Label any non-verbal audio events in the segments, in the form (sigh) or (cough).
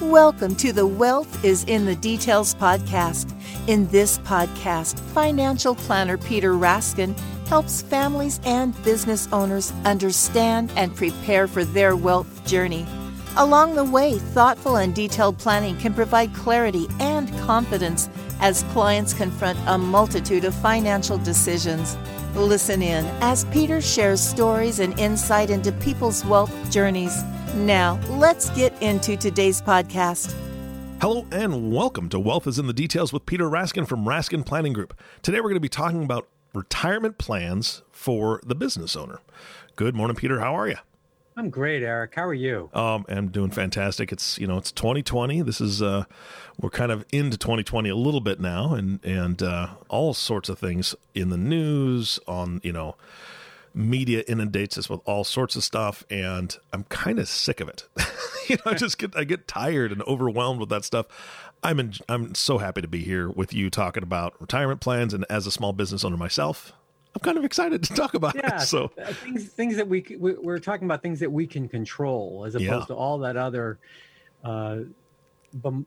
Welcome to the Wealth is in the Details podcast. In this podcast, financial planner Peter Raskin helps families and business owners understand and prepare for their wealth journey. Along the way, thoughtful and detailed planning can provide clarity and confidence as clients confront a multitude of financial decisions. Listen in as Peter shares stories and insight into people's wealth journeys. Now, let's get into today's podcast. Hello and welcome to Wealth is in the Details with Peter Raskin from Raskin Planning Group. Today we're going to be talking about retirement plans for the business owner. Good morning, Peter. How are you? I'm great, Eric. How are you? Um, I'm doing fantastic. It's you know it's 2020. This is uh, we're kind of into 2020 a little bit now, and and uh, all sorts of things in the news on you know media inundates us with all sorts of stuff and i'm kind of sick of it. (laughs) You know i just get i get tired and overwhelmed with that stuff. I'm in, i'm so happy to be here with you talking about retirement plans and as a small business owner myself i'm kind of excited to talk about yeah, it so. uh, things things that we, we we're talking about things that we can control as opposed Yeah. to all that other uh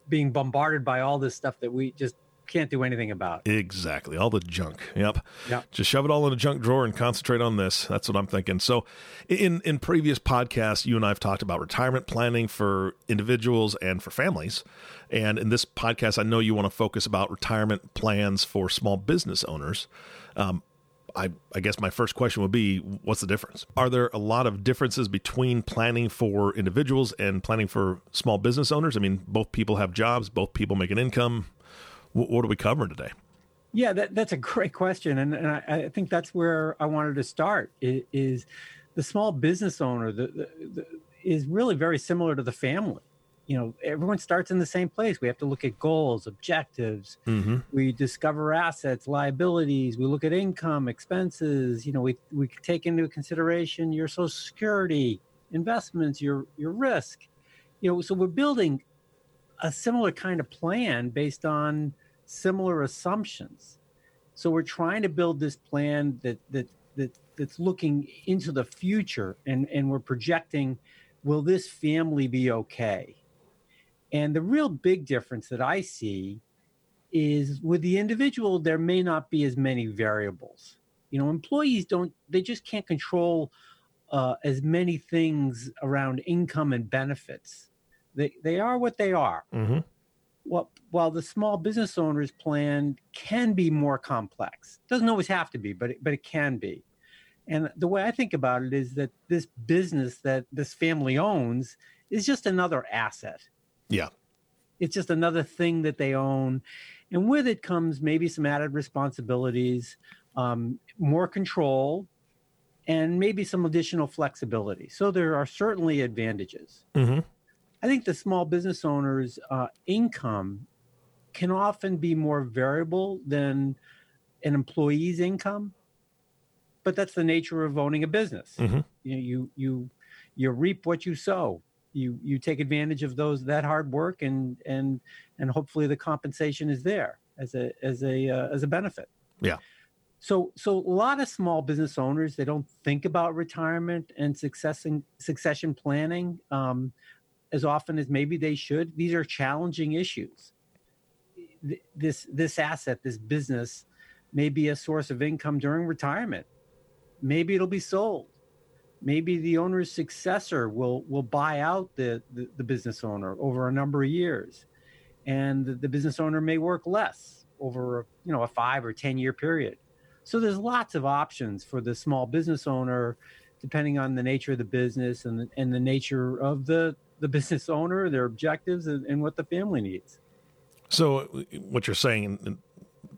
being bombarded by all this stuff that we just can't do anything about Exactly. All the junk. Yep. Yep. Just shove it all in a junk drawer and concentrate on this. That's what I'm thinking. So in in previous podcasts, you and I have talked about retirement planning for individuals and for families. And in this podcast, I know you want to focus about retirement plans for small business owners. Um, I, I guess my first question would be what's the difference? Are there a lot of differences between planning for individuals and planning for small business owners? I mean, both people have jobs, both people make an income. What, what are we covering today? Yeah, that, that's a great question, and, and I, I think that's where I wanted to start. Is the small business owner the, the, the, is really very similar to the family. You know, everyone starts in the same place. We have to look at goals, objectives. Mm-hmm. We discover assets, liabilities. We look at income, expenses. You know, we we take into consideration your social security, investments, your your risk. You know, so we're building a similar kind of plan based on similar assumptions. So we're trying to build this plan that that that that's looking into the future and and we're projecting will this family be okay? And the real big difference that I see is with the individual there may not be as many variables. You know, employees don't they just can't control uh, as many things around income and benefits. They they are what they are Mm-hmm. Well, while the small business owner's plan can be more complex, doesn't always have to be, but it, but it can be. And the way I think about it is that this business that this family owns is just another asset. Yeah. It's just another thing that they own, and with it comes maybe some added responsibilities, um, more control, and maybe some additional flexibility. So there are certainly advantages. Mm-hmm. I think the small business owner's uh, income can often be more variable than an employee's income, but that's the nature of owning a business. Mhm. You know, you you you reap what you sow. You you take advantage of those that hard work, and and and hopefully the compensation is there as a as a uh, as a benefit. Yeah. So so a lot of small business owners they don't think about retirement and succession succession planning. Um, as often as maybe they should. These are challenging issues. This this asset, this business, may be a source of income during retirement. Maybe it'll be sold. Maybe the owner's successor will will buy out the the, the business owner over a number of years, and the, the business owner may work less over you know a five or ten year period. So there's lots of options for the small business owner, depending on the nature of the business and the, and the nature of the the business owner, their objectives, and, and what the family needs. So, what you're saying,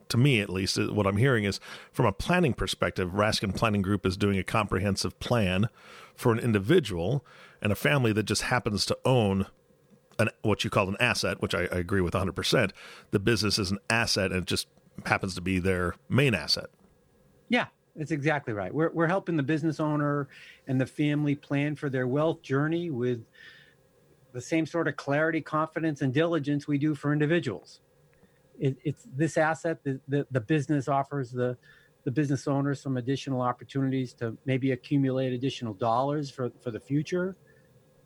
to me at least, uh, what I'm hearing is from a planning perspective, Raskin Planning Group is doing a comprehensive plan for an individual and a family that just happens to own an what you call an asset, which I, I agree with 100%. The business is an asset and it just happens to be their main asset. Yeah, that's exactly right. We're we're helping the business owner and the family plan for their wealth journey with the same sort of clarity, confidence, and diligence we do for individuals. It, it's this asset that the, the business offers the the business owner some additional opportunities to maybe accumulate additional dollars for, for the future.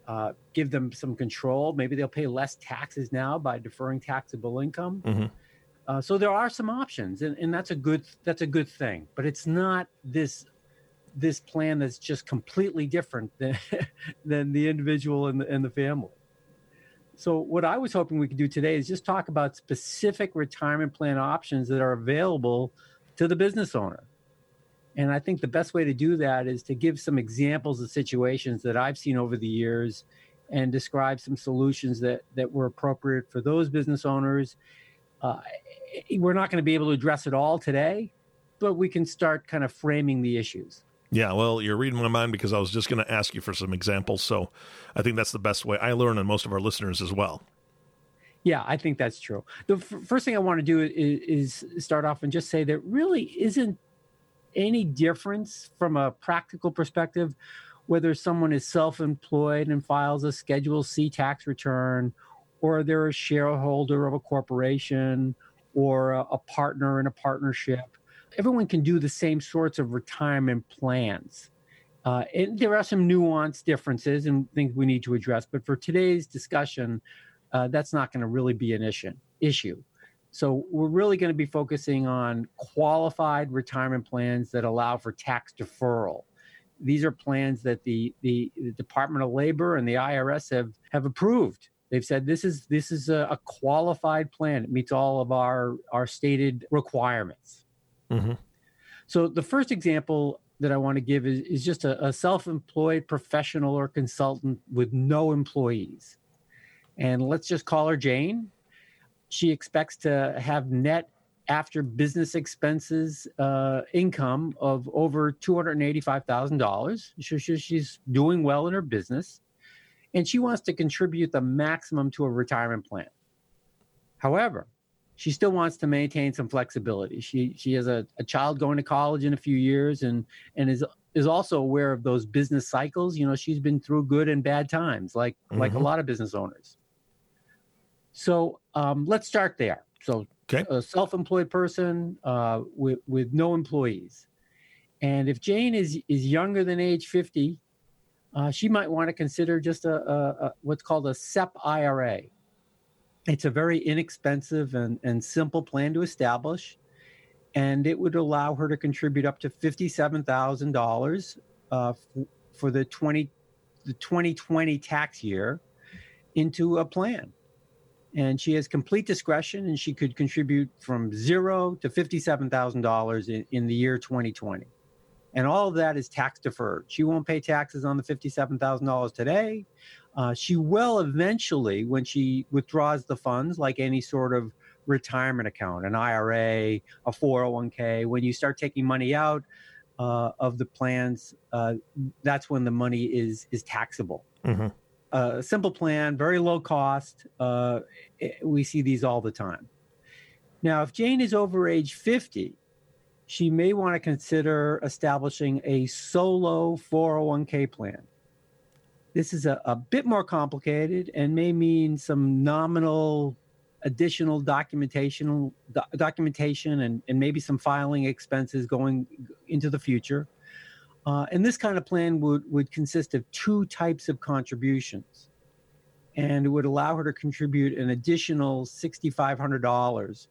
uh, give them some control. Maybe they'll pay less taxes now by deferring taxable income. Mm-hmm. Uh, so there are some options, and, and that's a good that's a good thing. But it's not this this plan that's just completely different than (laughs) than the individual and the, and the family. So what I was hoping we could do today is just talk about specific retirement plan options that are available to the business owner. And I think the best way to do that is to give some examples of situations that I've seen over the years and describe some solutions that, that were appropriate for those business owners. Uh, we're not going to be able to address it all today, but we can start kind of framing the issues. Yeah, well, you're reading my mind because I was just going to ask you for some examples. So I think that's the best way. I learn, and most of our listeners as well. Yeah, I think that's true. The f- first thing I want to do is, is start off and just say that really isn't any difference from a practical perspective whether someone is self-employed and files a schedule c tax return or they're a shareholder of a corporation or a, a partner in a partnership everyone can do the same sorts of retirement plans uh, and there are some nuanced differences and things we need to address but for today's discussion uh, that's not going to really be an issue issue so we're really going to be focusing on qualified retirement plans that allow for tax deferral. These are plans that the, the, the Department of Labor and the IRS have, have approved. They've said this is this is a, a qualified plan. It meets all of our, our stated requirements. Mm-hmm. So the first example that I want to give is, is just a, a self-employed professional or consultant with no employees. And let's just call her Jane she expects to have net after business expenses uh, income of over $285,000. So she's doing well in her business and she wants to contribute the maximum to a retirement plan. However, she still wants to maintain some flexibility. She she has a, a child going to college in a few years and and is is also aware of those business cycles. You know, she's been through good and bad times like mm-hmm. like a mm-hmm. lot of business owners. So um, let's start there. So, okay. a self-employed person uh, with with no employees, and if Jane is is younger than age fifty, uh, she might want to consider just a, a, a, what's called a SEP IRA. It's a very inexpensive and, and simple plan to establish, and it would allow her to contribute up to fifty-seven thousand uh, dollars for the twenty the twenty twenty tax year into a plan and she has complete discretion and she could contribute from zero to $57,000 in, in the year 2020. And all of that is tax deferred. She won't pay taxes on the $57,000 today. Uh, she will eventually, when she withdraws the funds, like any sort of retirement account, an IRA, a 401k, when you start taking money out uh, of the plans, uh, that's when the money is is taxable. Mm-hmm a simple plan, very low cost. Uh, we see these all the time. Now, if Jane is over age 50, she may want to consider establishing a solo 401k plan. This is a, a bit more complicated and may mean some nominal additional documentation, do, documentation and, and maybe some filing expenses going into the future. Uh, and this kind of plan would, would consist of two types of contributions. And it would allow her to contribute an additional $6,500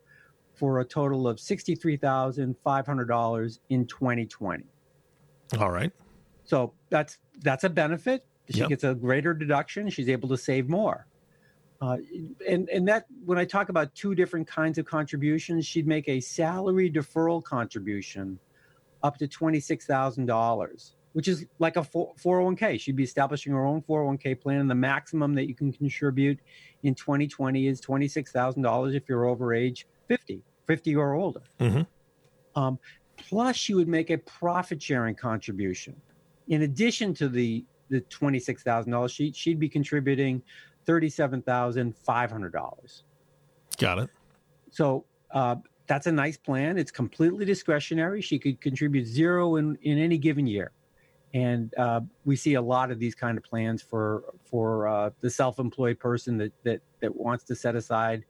for a total of $63,500 in 2020. All right. So that's that's a benefit. She yep. gets a greater deduction. She's able to save more. Uh, and and that when I talk about two different kinds of contributions, she'd make a salary deferral contribution up to $26,000, which is like a 401k. She'd be establishing her own 401k plan. And the maximum that you can contribute in 2020 is $26,000 if you're over age 50, 50 or older. Mm-hmm. Um, plus, she would make a profit sharing contribution. In addition to the, the $26,000, she, she'd be contributing $37,500. Got it. So, uh, that's a nice plan. It's completely discretionary. She could contribute zero in, in any given year. And uh, we see a lot of these kind of plans for for uh, the self-employed person that that that wants to set aside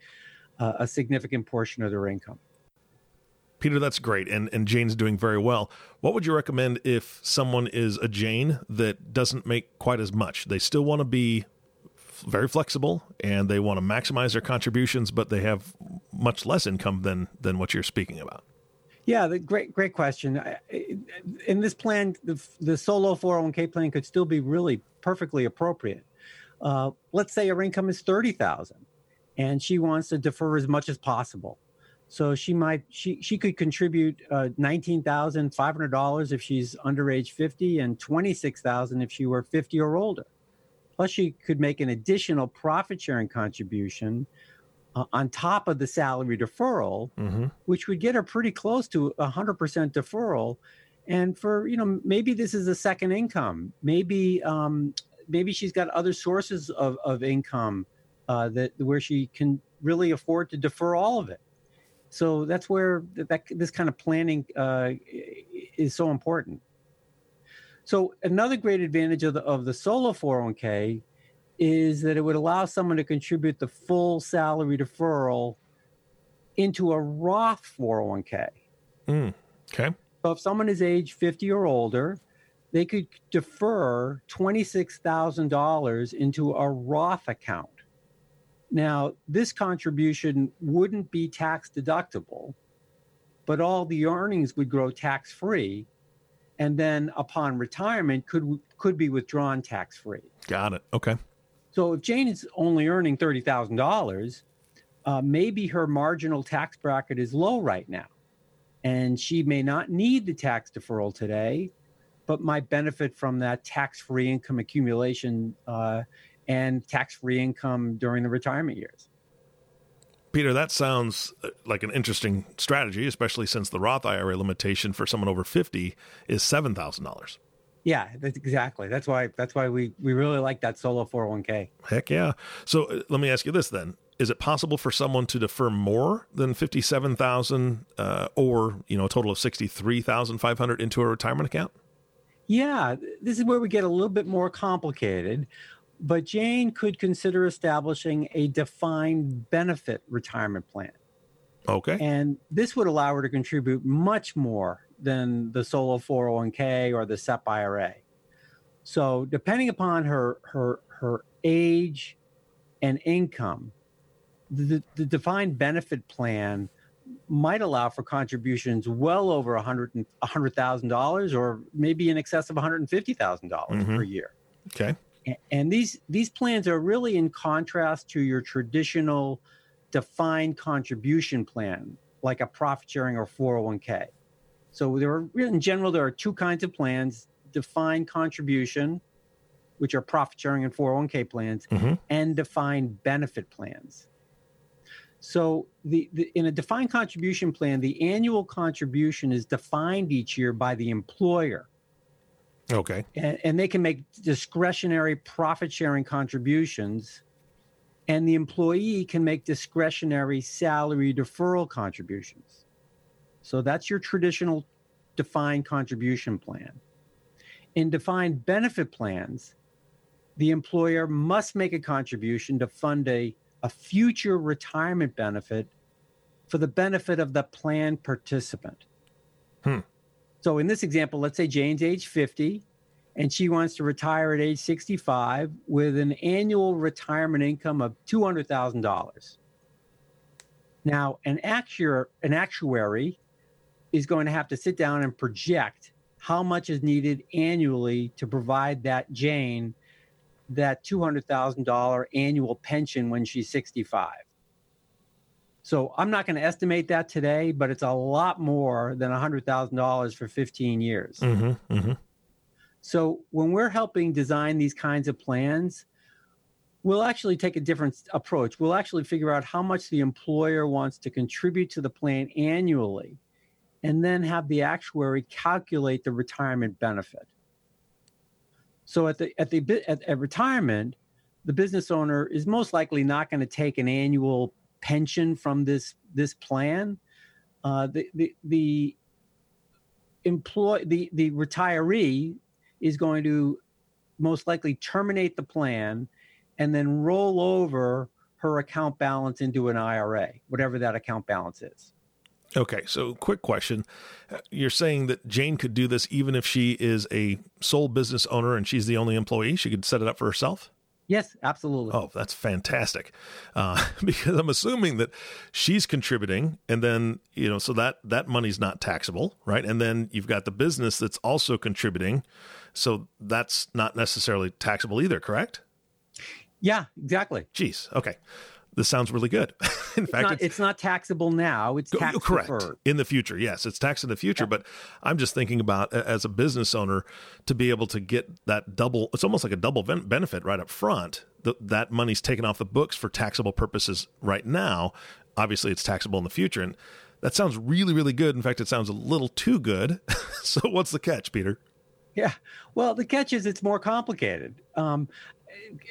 uh, a significant portion of their income. Peter, that's great. And, and Jane's doing very well. What would you recommend if someone is a Jane that doesn't make quite as much? They still want to be very flexible and they want to maximize their contributions, but they have much less income than, than what you're speaking about. Yeah, the great, great question. In this plan, the, the solo 401k plan could still be really perfectly appropriate. Uh, let's say her income is 30,000 and she wants to defer as much as possible so she might she she could contribute uh, nineteen thousand five hundred dollars if she's under age fifty, and twenty six thousand if she were fifty or older. Plus, she could make an additional profit sharing contribution uh, on top of the salary deferral, mm-hmm. which would get her pretty close to a hundred percent deferral. And for you know, maybe this is a second income. Maybe um, maybe she's got other sources of of income uh, that where she can really afford to defer all of it so that's where that, this kind of planning uh, is so important. So another great advantage of the of the solo 401k is that it would allow someone to contribute the full salary deferral into a Roth 401k. Mm, okay. So if someone is age 50 or older, they could defer $26,000 into a Roth account. Now, this contribution wouldn't be tax deductible, but all the earnings would grow tax free and then upon retirement could could be withdrawn tax free. Got it. Okay. So if Jane is only earning thirty thousand uh, dollars, maybe her marginal tax bracket is low right now, and she may not need the tax deferral today, but might benefit from that tax free income accumulation uh, and tax free income during the retirement years. Peter, that sounds uh, like an interesting strategy, especially since the Roth IRA limitation for someone over 50 is $7,000. Yeah, that's exactly. That's why that's why we we really like that solo 401k. Heck yeah. So uh, let me ask you this then. Is it possible for someone to defer more than 57,000 uh, or, you know, a total of 63,500 into a retirement account? Yeah, this is where we get a little bit more complicated but Jane could consider establishing a defined benefit retirement plan. Okay. And this would allow her to contribute much more than the solo 401k or the SEP IRA. So, depending upon her her her age and income, the, the defined benefit plan might allow for contributions well over a hundred hundred thousand dollars, or maybe in excess of one hundred and fifty thousand mm-hmm. dollars per year. Okay and these these plans are really in contrast to your traditional defined contribution plan like a profit sharing or 401k so there are in general there are two kinds of plans defined contribution which are profit sharing and 401k plans mm-hmm. and defined benefit plans. So the, the, in a defined contribution plan the annual contribution is defined each year by the employer Okay. And, and they can make discretionary profit sharing contributions, and the employee can make discretionary salary deferral contributions. So that's your traditional defined contribution plan. In defined benefit plans, the employer must make a contribution to fund a, a future retirement benefit for the benefit of the plan participant. Hmm. So in this example, let's say Jane's age 50 and she wants to retire at age 65 with an annual retirement income of $200,000. Now, an actuary, an actuary is going to have to sit down and project how much is needed annually to provide that Jane that $200,000 annual pension when she's 65. So I'm not going to estimate that today, but it's a lot more than $100,000 for 15 years. Mm-hmm, mm-hmm. So when we're helping design these kinds of plans, we'll actually take a different approach. We'll actually figure out how much the employer wants to contribute to the plan annually and then have the actuary calculate the retirement benefit. So at the at the at, at retirement, the business owner is most likely not going to take an annual pension from this this plan, uh, the the the employ the the retiree is going to most likely terminate the plan and then roll over her account balance into an IRA, whatever that account balance is. Okay, so quick question. You're saying that Jane could do this even if she is a sole business owner and she's the only employee? She could set it up for herself? Yes, absolutely. Oh, that's fantastic. Uh, (laughs) because I'm assuming that she's contributing and then, you know, so that that money's not taxable, right? And then you've got the business that's also contributing. So that's not necessarily taxable either, correct? Yeah, exactly. Geez. Okay this sounds really good. (laughs) in it's fact, not, it's, it's, not taxable now. It's tax correct deferred. in the future. Yes, it's taxed in the future. Yeah. But I'm just thinking about as a business owner to be able to get that double. It's almost like a double benefit right up front. The, that money's taken off the books for taxable purposes right now. Obviously, it's taxable in the future, and that sounds really, really good. In fact, it sounds a little too good. (laughs) so, what's the catch, Peter? Yeah. Well, the catch is it's more complicated. Um,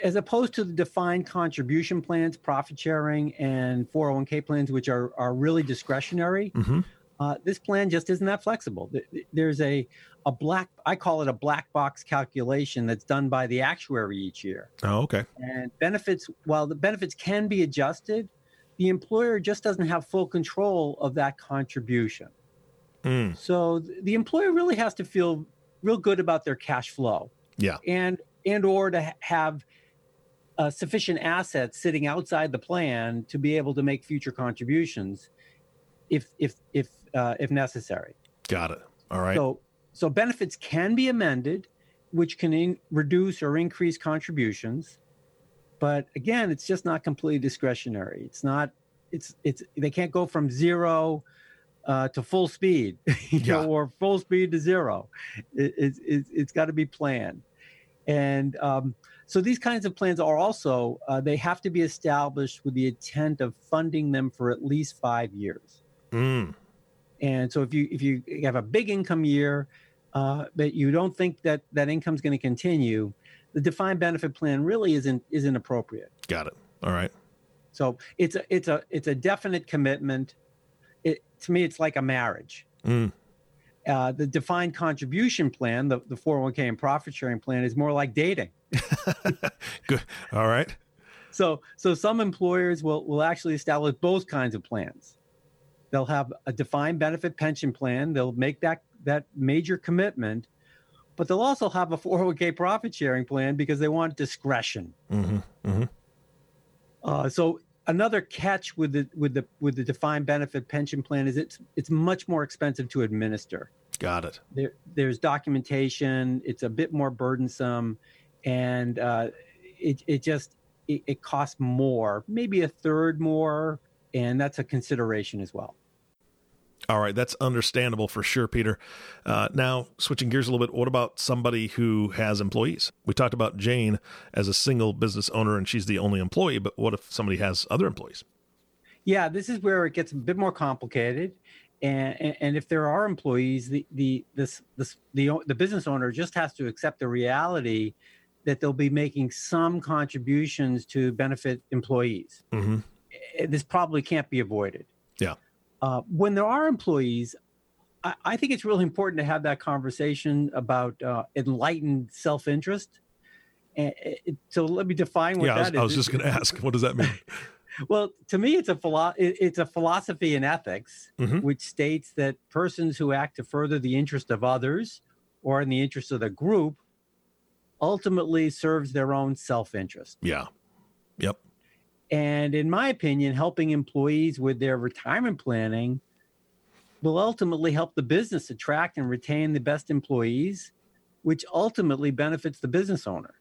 as opposed to the defined contribution plans, profit sharing, and 401k plans, which are, are really discretionary, mm-hmm. uh, this plan just isn't that flexible. There's a, a black, I call it a black box calculation that's done by the actuary each year. Oh, okay. And benefits, while the benefits can be adjusted, the employer just doesn't have full control of that contribution. Mm. So the employer really has to feel real good about their cash flow. Yeah. And and or to have uh, sufficient assets sitting outside the plan to be able to make future contributions if if if uh, if necessary. Got it. All right. So so benefits can be amended, which can in, reduce or increase contributions, but again, it's just not completely discretionary. It's not. It's it's they can't go from zero. Uh, to full speed, (laughs) you yeah. know, or full speed to zero. It, it, it, it's got to be planned. And um, so these kinds of plans are also, uh, they have to be established with the intent of funding them for at least five years. Mm. And so if you if you have a big income year, uh, but you don't think that that income is going to continue, the defined benefit plan really isn't isn't appropriate. Got it. All right. So it's a it's a it's a definite commitment. It to me, it's like a marriage. Mm. Uh, the defined contribution plan, the, the 401k and profit sharing plan, is more like dating. (laughs) Good. All right. So, so some employers will, will actually establish both kinds of plans. They'll have a defined benefit pension plan. They'll make that, that major commitment, but they'll also have a 401k profit sharing plan because they want discretion. Mm-hmm. Mm-hmm. Uh, so another catch with the with the with the defined benefit pension plan is it's it's much more expensive to administer. Got it. There, there's documentation. It's a bit more burdensome, and uh, it it just it, it costs more, maybe a third more, and that's a consideration as well. All right, that's understandable for sure, Peter. Uh, now, switching gears a little bit, what about somebody who has employees? We talked about Jane as a single business owner and she's the only employee, but what if somebody has other employees? Yeah, this is where it gets a bit more complicated. And, and if there are employees, the the this this the the business owner just has to accept the reality that they'll be making some contributions to benefit employees. Mm-hmm. Eh, this probably can't be avoided. Yeah. Uh, when there are employees, I, I, think it's really important to have that conversation about uh, enlightened self interest. And it, so let me define what that is. yeah, that I was, is. I was just going to ask, what does that mean? (laughs) well, to me, it's a philo- it's a philosophy in ethics mm-hmm. which states that persons who act to further the interest of others or in the interest of the group ultimately serves their own self interest. Yeah. Yep. And in my opinion, helping employees with their retirement planning will ultimately help the business attract and retain the best employees, which ultimately benefits the business owner.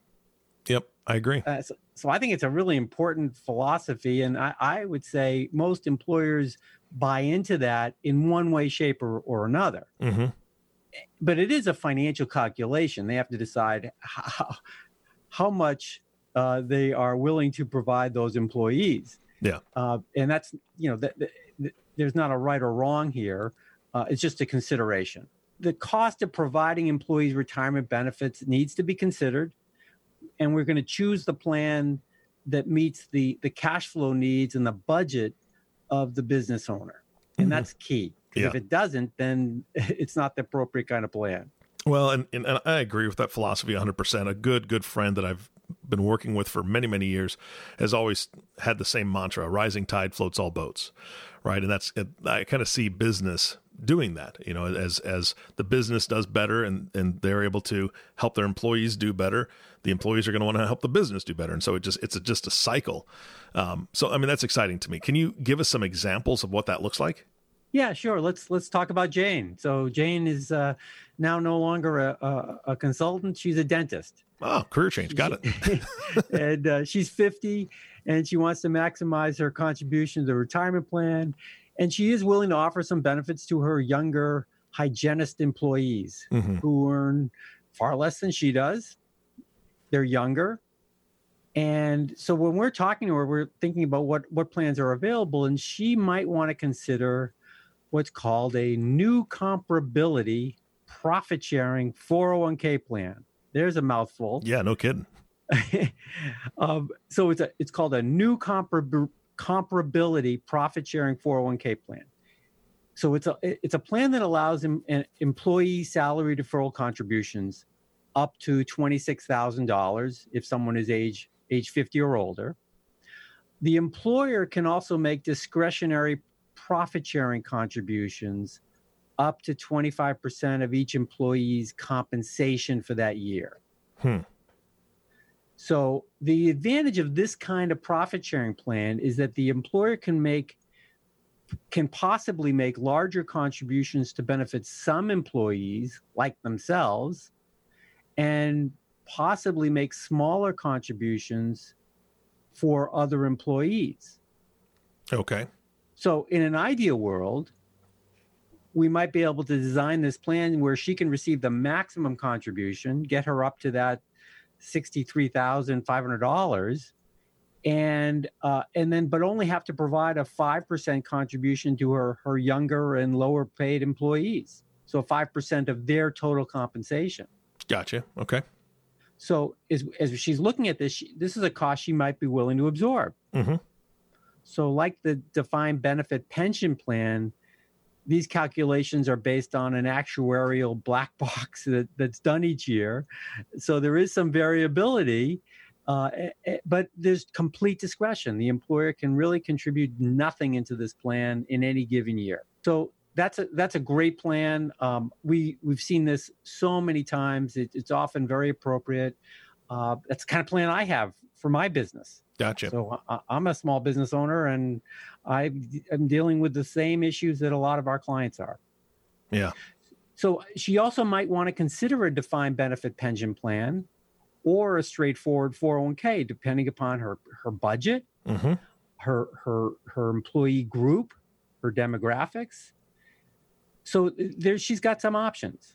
Yep, I agree. Uh, so, so, I think it's a really important philosophy. And I, I, would say most employers buy into that in one way, shape, or, or another. Mm-hmm. But it is a financial calculation. They have to decide how, how much uh, they are willing to provide those employees. Yeah. Uh, and that's, you know, there's not a right or wrong here. Uh, it's just a consideration. The cost of providing employees retirement benefits needs to be considered. And we're going to choose the plan that meets the, the cash flow needs and the budget of the business owner. And mm-hmm. that's key. Yeah. If it doesn't, then (laughs) it's not the appropriate kind of plan. Well, and, and, and I agree with that philosophy 100%. A good, good friend that I've been working with for many many years has always had the same mantra: "Rising tide floats all boats." Right, and that's I kind of see business doing that. You know, as as the business does better and and they're able to help their employees do better, the employees are going to want to help the business do better, and so it just it's a, just a cycle. Um, so I mean, that's exciting to me. Can you give us some examples of what that looks like? Yeah, sure. Let's let's talk about Jane. So Jane is uh, now no longer a, a, a, consultant; she's a dentist. Oh, career change. Got it. (laughs) and uh, she's fifty, and she wants to maximize her contribution to the retirement plan, and she is willing to offer some benefits to her younger hygienist employees mm-hmm. who earn far less than she does. They're younger, and so when we're talking to her, we're thinking about what what plans are available, and she might want to consider what's called a new comparability profit sharing 401k plan. There's a mouthful. Yeah, no kidding. (laughs) um, so it's a it's called a new compar- comparability profit sharing 401k plan. So it's a it's a plan that allows em, employee salary deferral contributions up to twenty six thousand dollars if someone is age age 50 or older. The employer can also make discretionary profit sharing contributions up to 25% of each employee's compensation for that year. Hmm. So, the advantage of this kind of profit sharing plan is that the employer can make can possibly make larger contributions to benefit some employees like themselves and possibly make smaller contributions for other employees. Okay. So, in an ideal world, we might be able to design this plan where she can receive the maximum contribution, get her up to that sixty-three thousand five hundred dollars, and uh, and then but only have to provide a five percent contribution to her her younger and lower paid employees. So five percent of their total compensation. Gotcha. Okay. So as as she's looking at this, she, this is a cost she might be willing to absorb. Mm-hmm. So, like the defined benefit pension plan, these calculations are based on an actuarial black (laughs) box that, that's done each year. So there is some variability, uh, eh, eh, but there's complete discretion. The employer can really contribute nothing into this plan in any given year. So that's a that's a great plan. Um, we we've seen this so many times. It, it's often very appropriate. Uh, that's the kind of plan I have for my business. Gotcha. So I, am a small business owner, and I am dealing with the same issues that a lot of our clients are. Yeah. So she also might want to consider a defined benefit pension plan or a straightforward 401k, depending upon her her budget, mm-hmm. her her her employee group, her demographics. So there, she's got some options.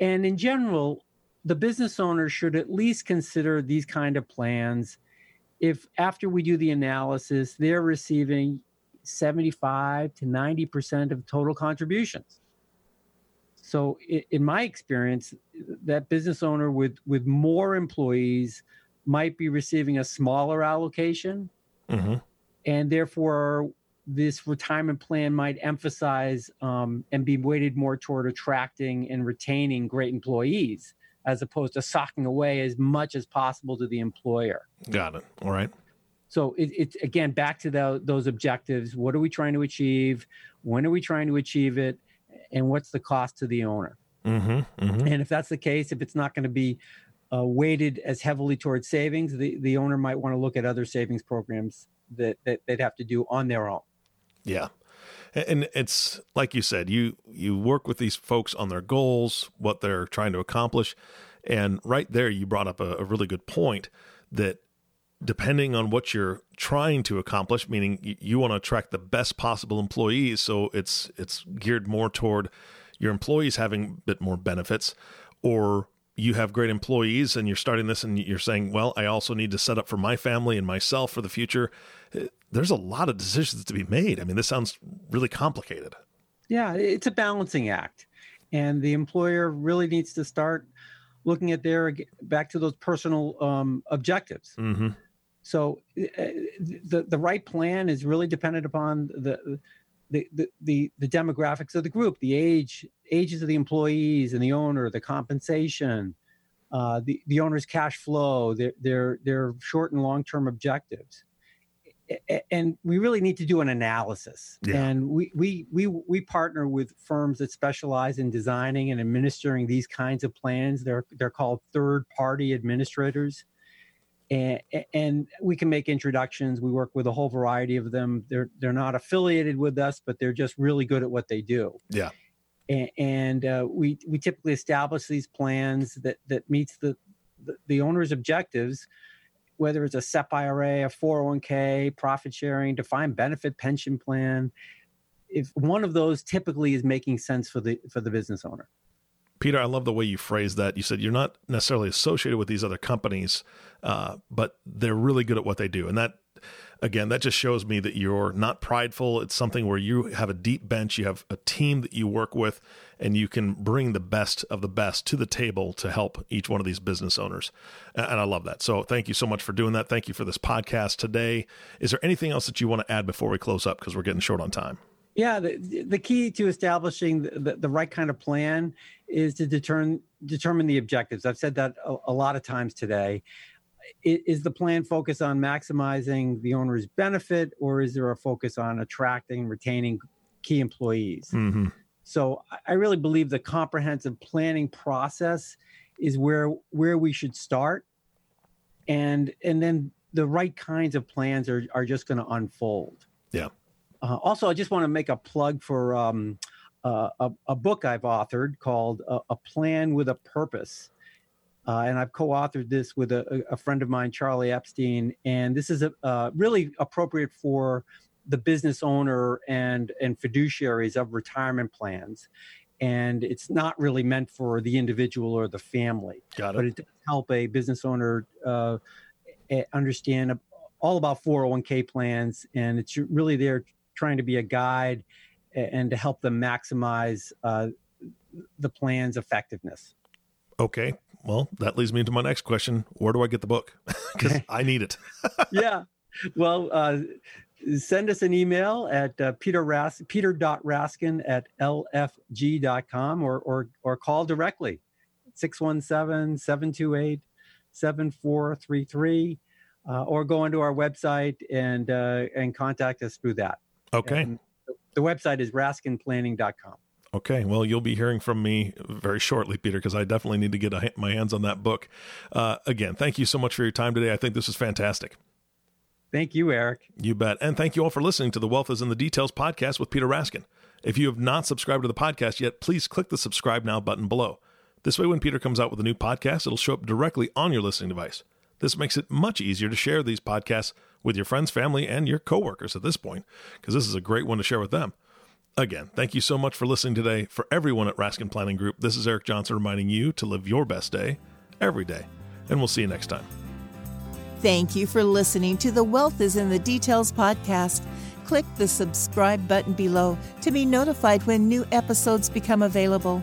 And in general, the business owner should at least consider these kind of plans if after we do the analysis, they're receiving 75 to 90% of total contributions. So in my experience, that business owner with, with more employees might be receiving a smaller allocation. Mm-hmm. And therefore, this retirement plan might emphasize um, and be weighted more toward attracting and retaining great employees as opposed to socking away as much as possible to the employer. Got it. All right. So it's it, again back to the, those objectives. What are we trying to achieve? When are we trying to achieve it? And what's the cost to the owner? Mm-hmm, mm-hmm. And if that's the case, if it's not going to be uh, weighted as heavily towards savings, the, the owner might want to look at other savings programs that, that they'd have to do on their own. Yeah and it's like you said you you work with these folks on their goals what they're trying to accomplish. And right there you brought up a, a really good point that depending on what you're trying to accomplish meaning you, you want to attract the best possible employees so it's it's geared more toward your employees having a bit more benefits or you have great employees and you're starting this and you're saying, well, I also need to set up for my family and myself for the future. There's a lot of decisions to be made. I mean, this sounds really complicated. Yeah, it's a balancing act. And the employer really needs to start looking at their back to those personal um, objectives. Mm-hmm. So uh, the the right plan is really dependent upon the the, the, the, the demographics of the group, the age, ages of the employees and the owner, the compensation, uh, the the owner's cash flow, their their their short and long term objectives, and we really need to do an analysis. Yeah. And we we we we partner with firms that specialize in designing and administering these kinds of plans. They're they're called third party administrators. And, and we can make introductions. We work with a whole variety of them. They're they're not affiliated with us, but they're just really good at what they do. Yeah and, uh, we we typically establish these plans that that meets the, the, the owner's objectives whether it's a SEP IRA, a 401k, profit sharing, defined benefit pension plan, if one of those typically is making sense for the for the business owner. Peter, I love the way you phrased that. You said you're not necessarily associated with these other companies, uh, but they're really good at what they do, and that again, that just shows me that you're not prideful. It's something where you have a deep bench, you have a team that you work with, and you can bring the best of the best to the table to help each one of these business owners. And I love that. So thank you so much for doing that. Thank you for this podcast today. Is there anything else that you want to add before we close up? Because we're getting short on time. Yeah, the, the key to establishing the, the, the right kind of plan is to determine determine the objectives. I've said that a, a lot of times today. Is the plan focused on maximizing the owner's benefit or is there a focus on attracting and retaining key employees? Mm-hmm. so i really believe the comprehensive planning process is where where we should start. And and then the right kinds of plans are, are just going to unfold. Yeah uh, also i just want to make a plug for um, uh, a, a, book i've authored called a, a plan with a purpose uh, and I've co-authored this with a, a, friend of mine, Charlie Epstein, and this is a, uh, really appropriate for the business owner and and fiduciaries of retirement plans. And it's not really meant for the individual or the family, Got it. but it does help a business owner uh, understand all about 401k plans, and it's really there trying to be a guide and to help them maximize uh, the plan's effectiveness. Okay, well, that leads me into my next question. Where do I get the book? (laughs) Because (laughs) I need it. (laughs) yeah. Well, uh, send us an email at uh, peter Ras- peter.raskin at lfg.com or, or, or call directly 617-728-7433 uh, or go onto our website and uh, and contact us through that. Okay. And the website is raskinplanning.com. Okay, well, you'll be hearing from me very shortly, Peter, because I definitely need to get a, my hands on that book. Uh, again, thank you so much for your time today. I think this is fantastic. Thank you, Eric. You bet. And thank you all for listening to the Wealth is in the Details podcast with Peter Raskin. If you have not subscribed to the podcast yet, please click the subscribe now button below. This way, when Peter comes out with a new podcast, it'll show up directly on your listening device. This makes it much easier to share these podcasts with your friends, family, and your coworkers at this point, because this is a great one to share with them. Again, thank you so much for listening today. For everyone at Raskin Planning Group, this is Eric Johnson reminding you to live your best day every day. And we'll see you next time. Thank you for listening to the Wealth is in the Details podcast. Click the subscribe button below to be notified when new episodes become available.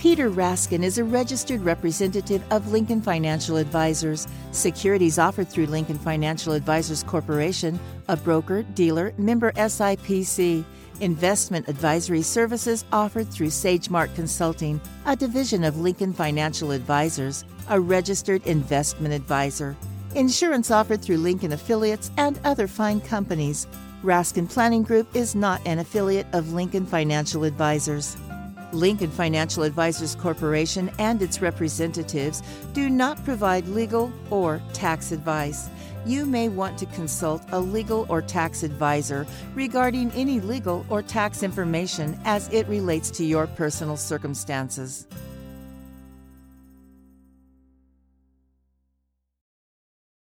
Peter Raskin is a registered representative of Lincoln Financial Advisors. Securities offered through Lincoln Financial Advisors Corporation, a broker, dealer, member SIPC. Investment advisory services offered through SageMark Consulting, a division of Lincoln Financial Advisors, a registered investment advisor. Insurance offered through Lincoln affiliates and other fine companies. Raskin Planning Group is not an affiliate of Lincoln Financial Advisors. Lincoln Financial Advisors Corporation and its representatives do not provide legal or tax advice. You may want to consult a legal or tax advisor regarding any legal or tax information as it relates to your personal circumstances.